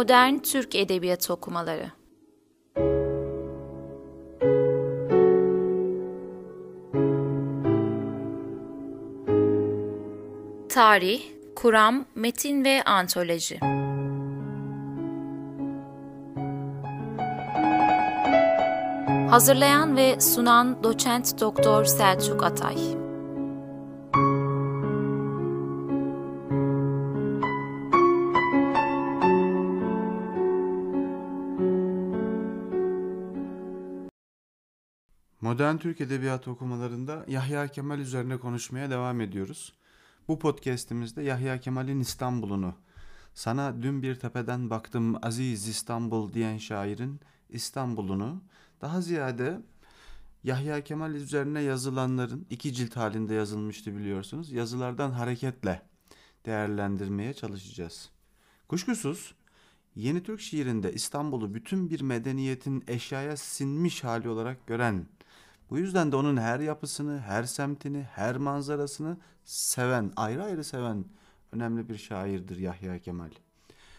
Modern Türk Edebiyatı Okumaları. Tarih, Kuram, Metin ve Antoloji. Hazırlayan ve sunan Doçent Doktor Selçuk Atay Modern Türk Edebiyatı okumalarında Yahya Kemal üzerine konuşmaya devam ediyoruz. Bu podcast'imizde Yahya Kemal'in İstanbul'unu, sana dün bir tepeden baktım aziz İstanbul diyen şairin İstanbul'unu, daha ziyade Yahya Kemal üzerine yazılanların iki cilt halinde yazılmıştı biliyorsunuz. Yazılardan hareketle değerlendirmeye çalışacağız. Kuşkusuz Yeni Türk şiirinde İstanbul'u bütün bir medeniyetin eşyaya sinmiş hali olarak gören bu yüzden de onun her yapısını, her semtini, her manzarasını seven, ayrı ayrı seven önemli bir şairdir Yahya Kemal.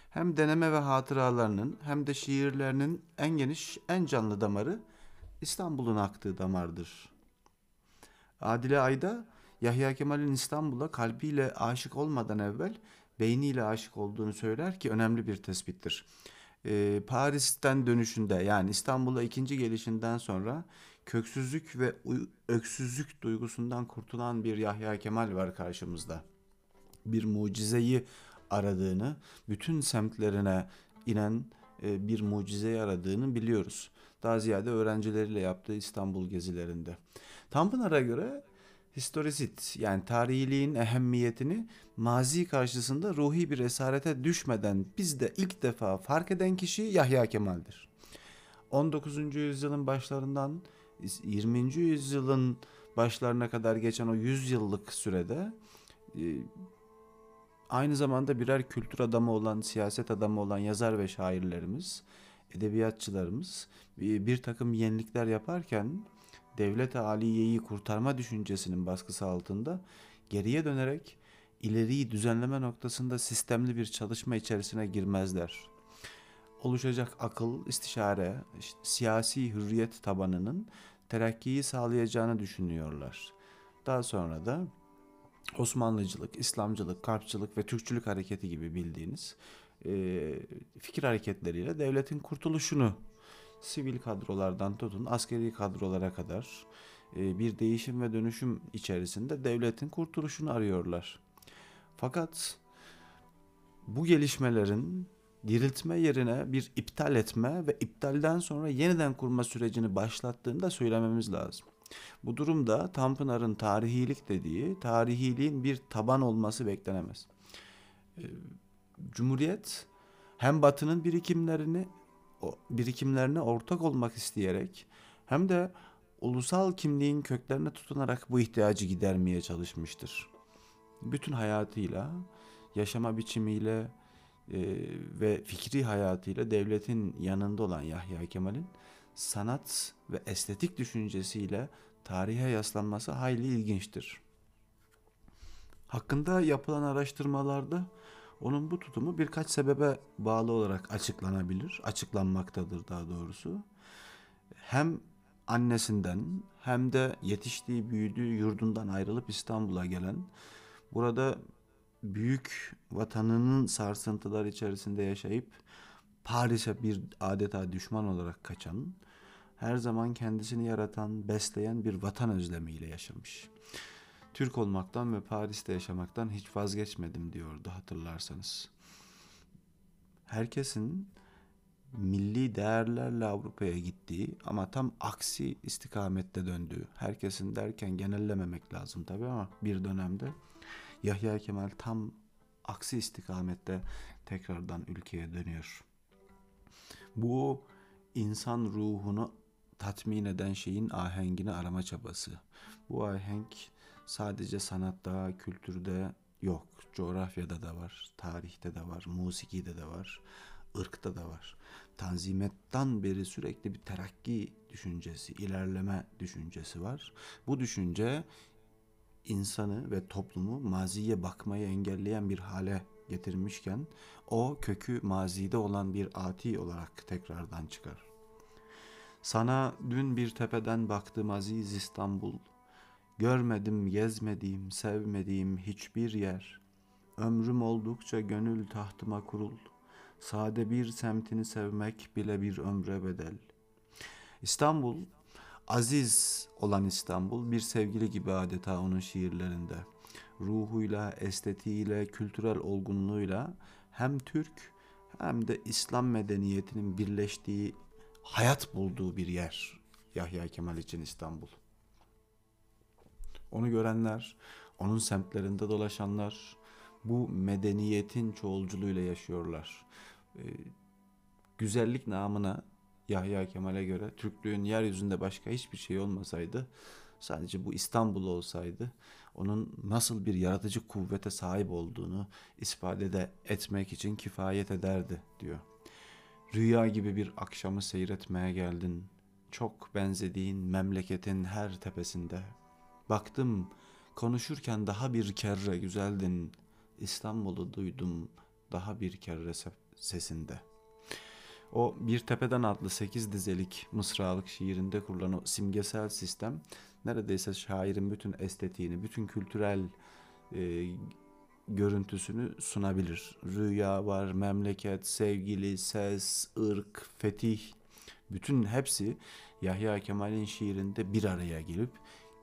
Hem deneme ve hatıralarının hem de şiirlerinin en geniş, en canlı damarı İstanbul'un aktığı damardır. Adile Ayda Yahya Kemal'in İstanbul'a kalbiyle aşık olmadan evvel beyniyle aşık olduğunu söyler ki önemli bir tespittir. Ee, Paris'ten dönüşünde yani İstanbul'a ikinci gelişinden sonra köksüzlük ve öksüzlük duygusundan kurtulan bir Yahya Kemal var karşımızda. Bir mucizeyi aradığını, bütün semtlerine inen e, bir mucizeyi aradığını biliyoruz. Daha ziyade öğrencileriyle yaptığı İstanbul gezilerinde. Tanpınar'a göre historisit yani tarihiliğin ehemmiyetini mazi karşısında ruhi bir esarete düşmeden bizde ilk defa fark eden kişi Yahya Kemal'dir. 19. yüzyılın başlarından 20. yüzyılın başlarına kadar geçen o 100 yıllık sürede e, aynı zamanda birer kültür adamı olan, siyaset adamı olan yazar ve şairlerimiz, edebiyatçılarımız bir takım yenilikler yaparken devlet aliyeyi kurtarma düşüncesinin baskısı altında geriye dönerek ileriyi düzenleme noktasında sistemli bir çalışma içerisine girmezler. Oluşacak akıl, istişare, siyasi hürriyet tabanının terakkiyi sağlayacağını düşünüyorlar. Daha sonra da Osmanlıcılık, İslamcılık, Karpçılık ve Türkçülük hareketi gibi bildiğiniz e, fikir hareketleriyle devletin kurtuluşunu sivil kadrolardan tutun askeri kadrolara kadar e, bir değişim ve dönüşüm içerisinde devletin kurtuluşunu arıyorlar. Fakat bu gelişmelerin diriltme yerine bir iptal etme ve iptalden sonra yeniden kurma sürecini başlattığını da söylememiz lazım. Bu durumda Tanpınar'ın tarihilik dediği tarihiliğin bir taban olması beklenemez. Ee, Cumhuriyet hem Batı'nın birikimlerini birikimlerine ortak olmak isteyerek hem de ulusal kimliğin köklerine tutunarak bu ihtiyacı gidermeye çalışmıştır. Bütün hayatıyla, yaşama biçimiyle, ve fikri hayatıyla devletin yanında olan Yahya Kemal'in sanat ve estetik düşüncesiyle tarihe yaslanması hayli ilginçtir. Hakkında yapılan araştırmalarda onun bu tutumu birkaç sebebe bağlı olarak açıklanabilir, açıklanmaktadır daha doğrusu. Hem annesinden hem de yetiştiği, büyüdüğü yurdundan ayrılıp İstanbul'a gelen, burada büyük vatanının sarsıntılar içerisinde yaşayıp Paris'e bir adeta düşman olarak kaçan, her zaman kendisini yaratan, besleyen bir vatan özlemiyle yaşamış. Türk olmaktan ve Paris'te yaşamaktan hiç vazgeçmedim diyordu hatırlarsanız. Herkesin milli değerlerle Avrupa'ya gittiği ama tam aksi istikamette döndüğü. Herkesin derken genellememek lazım tabii ama bir dönemde Yahya Kemal tam aksi istikamette tekrardan ülkeye dönüyor. Bu insan ruhunu tatmin eden şeyin ahengini arama çabası. Bu ahenk sadece sanatta, kültürde yok. Coğrafyada da var, tarihte de var, musikide de var, ırkta da var. Tanzimettan beri sürekli bir terakki düşüncesi, ilerleme düşüncesi var. Bu düşünce insanı ve toplumu maziye bakmayı engelleyen bir hale getirmişken o kökü mazide olan bir ati olarak tekrardan çıkar. Sana dün bir tepeden baktım aziz İstanbul. Görmedim, gezmediğim, sevmediğim hiçbir yer. Ömrüm oldukça gönül tahtıma kurul. Sade bir semtini sevmek bile bir ömre bedel. İstanbul, aziz olan İstanbul bir sevgili gibi adeta onun şiirlerinde. Ruhuyla, estetiğiyle, kültürel olgunluğuyla hem Türk hem de İslam medeniyetinin birleştiği, hayat bulduğu bir yer Yahya Kemal için İstanbul. Onu görenler, onun semtlerinde dolaşanlar bu medeniyetin çoğulculuğuyla yaşıyorlar. Ee, güzellik namına Yahya Kemal'e göre Türklüğün yeryüzünde başka hiçbir şey olmasaydı, sadece bu İstanbul olsaydı, onun nasıl bir yaratıcı kuvvete sahip olduğunu ispat etmek için kifayet ederdi diyor. Rüya gibi bir akşamı seyretmeye geldin. Çok benzediğin memleketin her tepesinde. Baktım konuşurken daha bir kere güzeldin. İstanbul'u duydum daha bir kere sesinde. O Bir Tepeden adlı sekiz dizelik mısralık şiirinde kurulan o simgesel sistem neredeyse şairin bütün estetiğini, bütün kültürel e, görüntüsünü sunabilir. Rüya var, memleket, sevgili, ses, ırk, fetih, bütün hepsi Yahya Kemal'in şiirinde bir araya gelip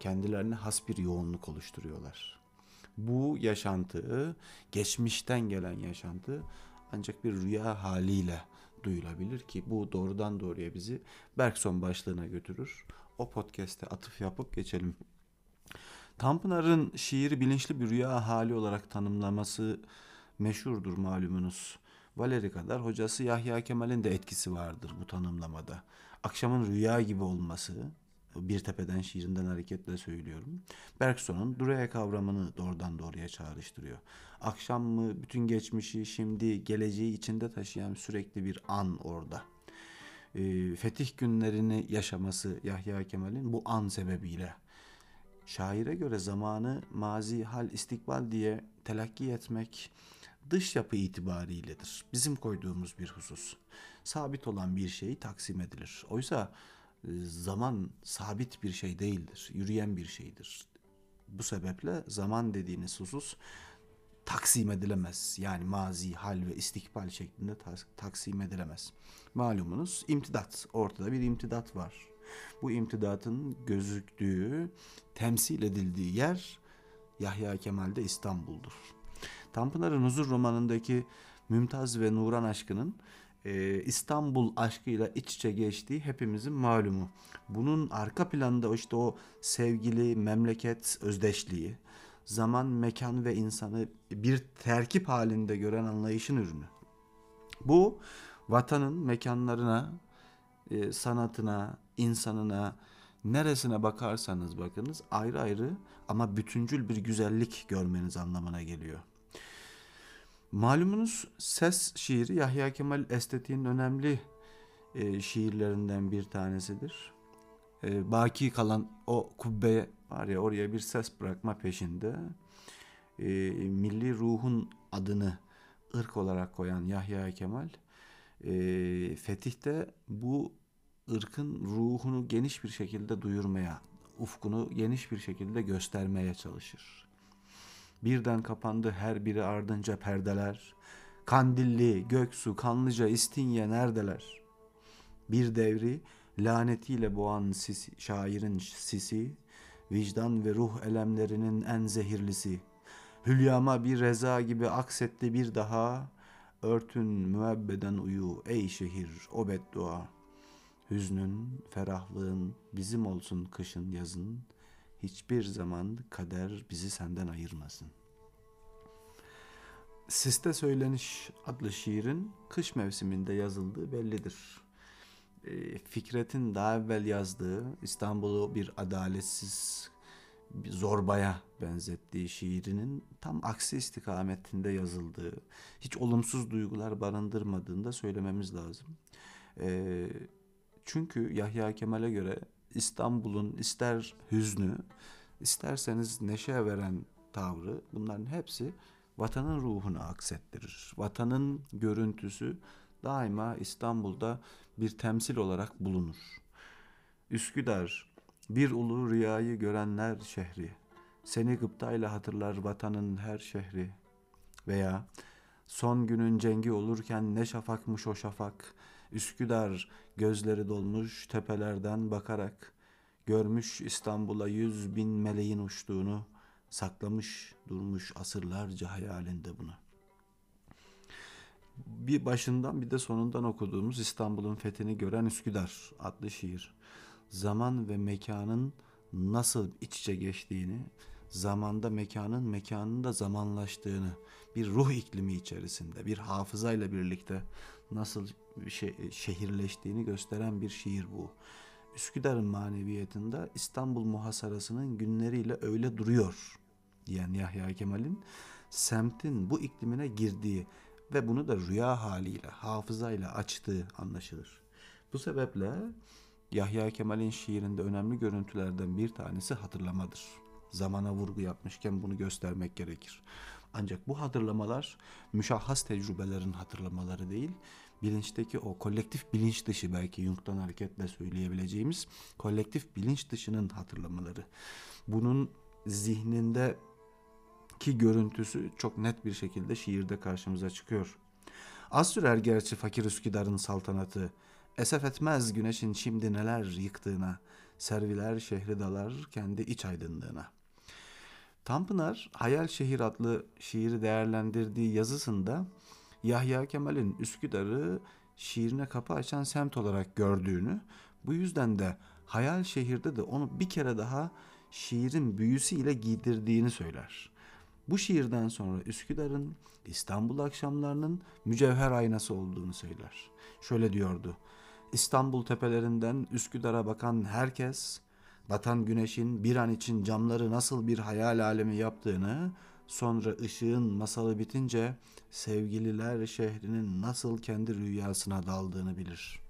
kendilerine has bir yoğunluk oluşturuyorlar. Bu yaşantı, geçmişten gelen yaşantı ancak bir rüya haliyle duyulabilir ki bu doğrudan doğruya bizi Bergson başlığına götürür. O podcast'e atıf yapıp geçelim. Tanpınar'ın şiiri bilinçli bir rüya hali olarak tanımlaması meşhurdur malumunuz. Valeri kadar hocası Yahya Kemal'in de etkisi vardır bu tanımlamada. Akşamın rüya gibi olması, bir tepeden şiirinden hareketle söylüyorum. Bergson'un Duraya kavramını doğrudan doğruya çağrıştırıyor. Akşam mı bütün geçmişi, şimdi, geleceği içinde taşıyan sürekli bir an orada. E, fetih günlerini yaşaması Yahya Kemal'in bu an sebebiyle şaire göre zamanı mazi, hal, istikbal diye telakki etmek dış yapı itibariyledir. Bizim koyduğumuz bir husus. Sabit olan bir şey taksim edilir. Oysa zaman sabit bir şey değildir. Yürüyen bir şeydir. Bu sebeple zaman dediğiniz husus taksim edilemez. Yani mazi, hal ve istikbal şeklinde taksim edilemez. Malumunuz imtidat. Ortada bir imtidat var. Bu imtidatın gözüktüğü, temsil edildiği yer Yahya Kemal'de İstanbul'dur. Tanpınar'ın Huzur romanındaki Mümtaz ve Nuran aşkının e, İstanbul aşkıyla iç içe geçtiği hepimizin malumu. Bunun arka planda işte o sevgili memleket özdeşliği, zaman, mekan ve insanı bir terkip halinde gören anlayışın ürünü. Bu vatanın mekanlarına, e, sanatına, insanına, neresine bakarsanız bakınız ayrı ayrı ama bütüncül bir güzellik görmeniz anlamına geliyor. Malumunuz ses şiiri Yahya Kemal estetiğin önemli e, şiirlerinden bir tanesidir. E, baki kalan o kubbe var ya oraya bir ses bırakma peşinde. E, milli ruhun adını ırk olarak koyan Yahya Kemal e, Fetih'te bu ırkın ruhunu geniş bir şekilde duyurmaya, ufkunu geniş bir şekilde göstermeye çalışır. Birden kapandı her biri ardınca perdeler. Kandilli, Göksu, Kanlıca, İstinye neredeler? Bir devri lanetiyle boğan sisi, şairin sisi, vicdan ve ruh elemlerinin en zehirlisi. Hülyama bir reza gibi aksetti bir daha, örtün müebbeden uyu ey şehir o beddua. Hüznün, ferahlığın bizim olsun kışın yazın.'' Hiçbir zaman kader bizi senden ayırmasın. Siste Söyleniş adlı şiirin kış mevsiminde yazıldığı bellidir. E, Fikret'in daha evvel yazdığı İstanbul'u bir adaletsiz bir zorbaya benzettiği şiirinin tam aksi istikametinde yazıldığı, hiç olumsuz duygular barındırmadığını da söylememiz lazım. E, çünkü Yahya Kemal'e göre İstanbul'un ister hüznü, isterseniz neşe veren tavrı bunların hepsi vatanın ruhunu aksettirir. Vatanın görüntüsü daima İstanbul'da bir temsil olarak bulunur. Üsküdar, bir ulu rüyayı görenler şehri. Seni gıptayla hatırlar vatanın her şehri. Veya son günün cengi olurken ne şafakmış o şafak. Üsküdar gözleri dolmuş tepelerden bakarak. Görmüş İstanbul'a yüz bin meleğin uçtuğunu. Saklamış durmuş asırlarca hayalinde bunu. Bir başından bir de sonundan okuduğumuz İstanbul'un fethini gören Üsküdar adlı şiir. Zaman ve mekanın nasıl iç içe geçtiğini, zamanda mekanın mekanın da zamanlaştığını, bir ruh iklimi içerisinde, bir hafızayla birlikte nasıl şehirleştiğini gösteren bir şiir bu. Üsküdar'ın maneviyatında İstanbul muhasarasının günleriyle öyle duruyor diyen Yahya Kemal'in semtin bu iklimine girdiği ve bunu da rüya haliyle, hafızayla açtığı anlaşılır. Bu sebeple Yahya Kemal'in şiirinde önemli görüntülerden bir tanesi hatırlamadır. Zamana vurgu yapmışken bunu göstermek gerekir. Ancak bu hatırlamalar müşahhas tecrübelerin hatırlamaları değil, bilinçteki o kolektif bilinç dışı belki Jung'dan hareketle söyleyebileceğimiz kolektif bilinç dışının hatırlamaları. Bunun zihninde ki görüntüsü çok net bir şekilde şiirde karşımıza çıkıyor. Az sürer gerçi fakir Üsküdar'ın saltanatı, esef etmez güneşin şimdi neler yıktığına, serviler şehri dalar kendi iç aydınlığına. Tanpınar Hayal Şehir adlı şiiri değerlendirdiği yazısında Yahya Kemal'in Üsküdar'ı şiirine kapı açan semt olarak gördüğünü, bu yüzden de Hayal Şehir'de de onu bir kere daha şiirin büyüsüyle giydirdiğini söyler. Bu şiirden sonra Üsküdar'ın İstanbul akşamlarının mücevher aynası olduğunu söyler. Şöyle diyordu. İstanbul tepelerinden Üsküdar'a bakan herkes batan güneşin bir an için camları nasıl bir hayal alemi yaptığını, sonra ışığın masalı bitince sevgililer şehrinin nasıl kendi rüyasına daldığını bilir.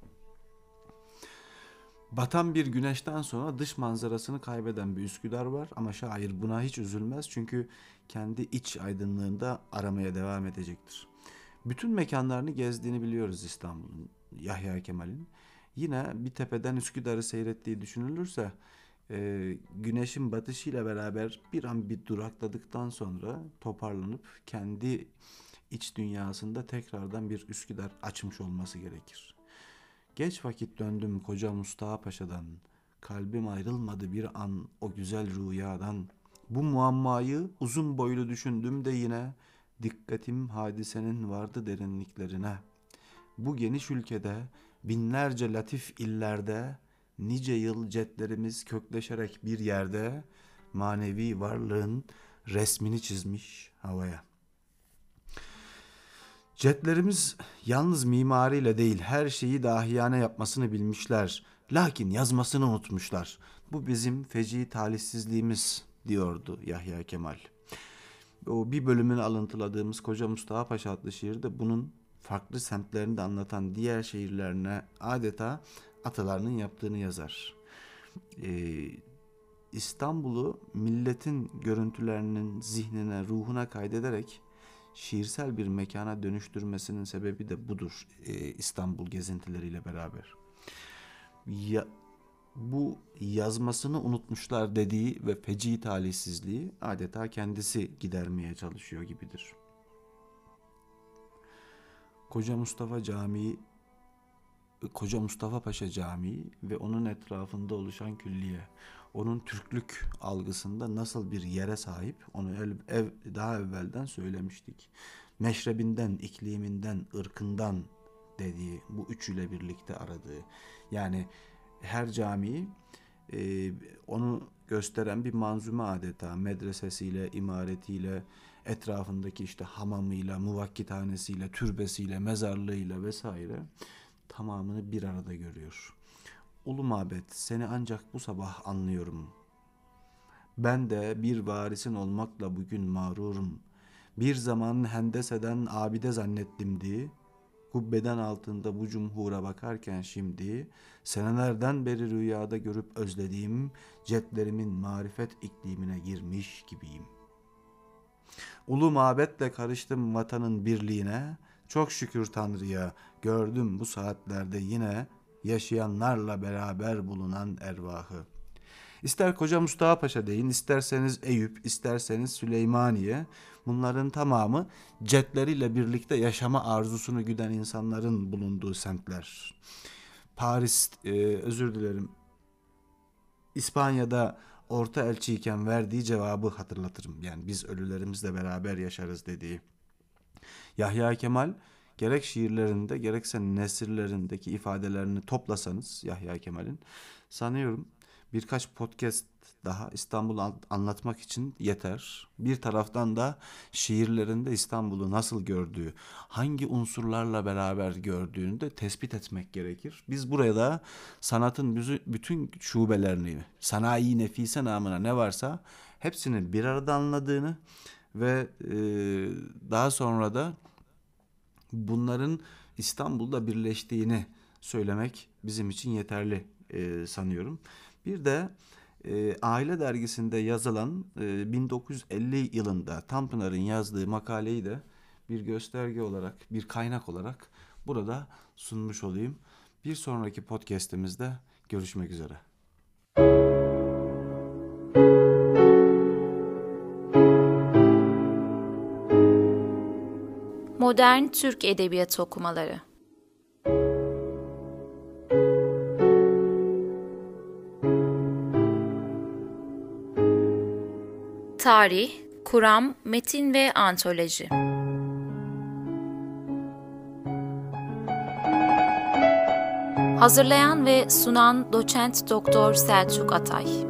Batan bir güneşten sonra dış manzarasını kaybeden bir Üsküdar var ama şair buna hiç üzülmez çünkü kendi iç aydınlığında aramaya devam edecektir. Bütün mekanlarını gezdiğini biliyoruz İstanbul'un, Yahya Kemal'in. Yine bir tepeden Üsküdar'ı seyrettiği düşünülürse e, güneşin batışıyla beraber bir an bir durakladıktan sonra toparlanıp kendi iç dünyasında tekrardan bir Üsküdar açmış olması gerekir. Geç vakit döndüm koca Mustafa Paşa'dan. Kalbim ayrılmadı bir an o güzel rüyadan. Bu muammayı uzun boylu düşündüm de yine dikkatim hadisenin vardı derinliklerine. Bu geniş ülkede binlerce latif illerde nice yıl cetlerimiz kökleşerek bir yerde manevi varlığın resmini çizmiş havaya. Cetlerimiz yalnız mimariyle değil her şeyi dahiyane yapmasını bilmişler. Lakin yazmasını unutmuşlar. Bu bizim feci talihsizliğimiz diyordu Yahya Kemal. O bir bölümünü alıntıladığımız Koca Mustafa Paşa adlı şiirde bunun farklı semtlerini de anlatan diğer şehirlerine adeta atalarının yaptığını yazar. Ee, İstanbul'u milletin görüntülerinin zihnine, ruhuna kaydederek şiirsel bir mekana dönüştürmesinin sebebi de budur e, İstanbul gezintileriyle beraber. Ya, bu yazmasını unutmuşlar dediği ve feci talihsizliği adeta kendisi gidermeye çalışıyor gibidir. Koca Mustafa Camii Koca Mustafa Paşa Camii ve onun etrafında oluşan külliye, onun Türklük algısında nasıl bir yere sahip onu ev, daha evvelden söylemiştik. Meşrebinden, ikliminden, ırkından dediği bu üçüyle birlikte aradığı. Yani her cami e, onu gösteren bir manzume adeta medresesiyle, imaretiyle, etrafındaki işte hamamıyla, muvakkithanesiyle, türbesiyle, mezarlığıyla vesaire tamamını bir arada görüyor. Ulu mabet seni ancak bu sabah anlıyorum. Ben de bir varisin olmakla bugün mağrurum. Bir zaman hendeseden abide zannettimdi. Kubbeden altında bu cumhura bakarken şimdi senelerden beri rüyada görüp özlediğim cetlerimin marifet iklimine girmiş gibiyim. Ulu mabetle karıştım vatanın birliğine. Çok şükür Tanrı'ya gördüm bu saatlerde yine yaşayanlarla beraber bulunan ervahı. İster Koca Mustafa Paşa deyin, isterseniz Eyüp, isterseniz Süleymaniye. Bunların tamamı cetleriyle birlikte yaşama arzusunu güden insanların bulunduğu semtler. Paris, e, özür dilerim, İspanya'da orta elçiyken verdiği cevabı hatırlatırım. Yani biz ölülerimizle beraber yaşarız dediği. Yahya Kemal gerek şiirlerinde gerekse nesirlerindeki ifadelerini toplasanız Yahya Kemal'in sanıyorum birkaç podcast daha İstanbul'u anlatmak için yeter. Bir taraftan da şiirlerinde İstanbul'u nasıl gördüğü, hangi unsurlarla beraber gördüğünü de tespit etmek gerekir. Biz burada sanatın bütün şubelerini, sanayi nefise namına ne varsa hepsini bir arada anladığını ve daha sonra da bunların İstanbul'da birleştiğini söylemek bizim için yeterli e, sanıyorum. Bir de e, Aile Dergisi'nde yazılan e, 1950 yılında Tanpınar'ın yazdığı makaleyi de bir gösterge olarak, bir kaynak olarak burada sunmuş olayım. Bir sonraki podcast'imizde görüşmek üzere. Modern Türk Edebiyatı Okumaları. Tarih, Kuram, Metin ve Antoloji. Hazırlayan ve sunan Doçent Doktor Selçuk Atay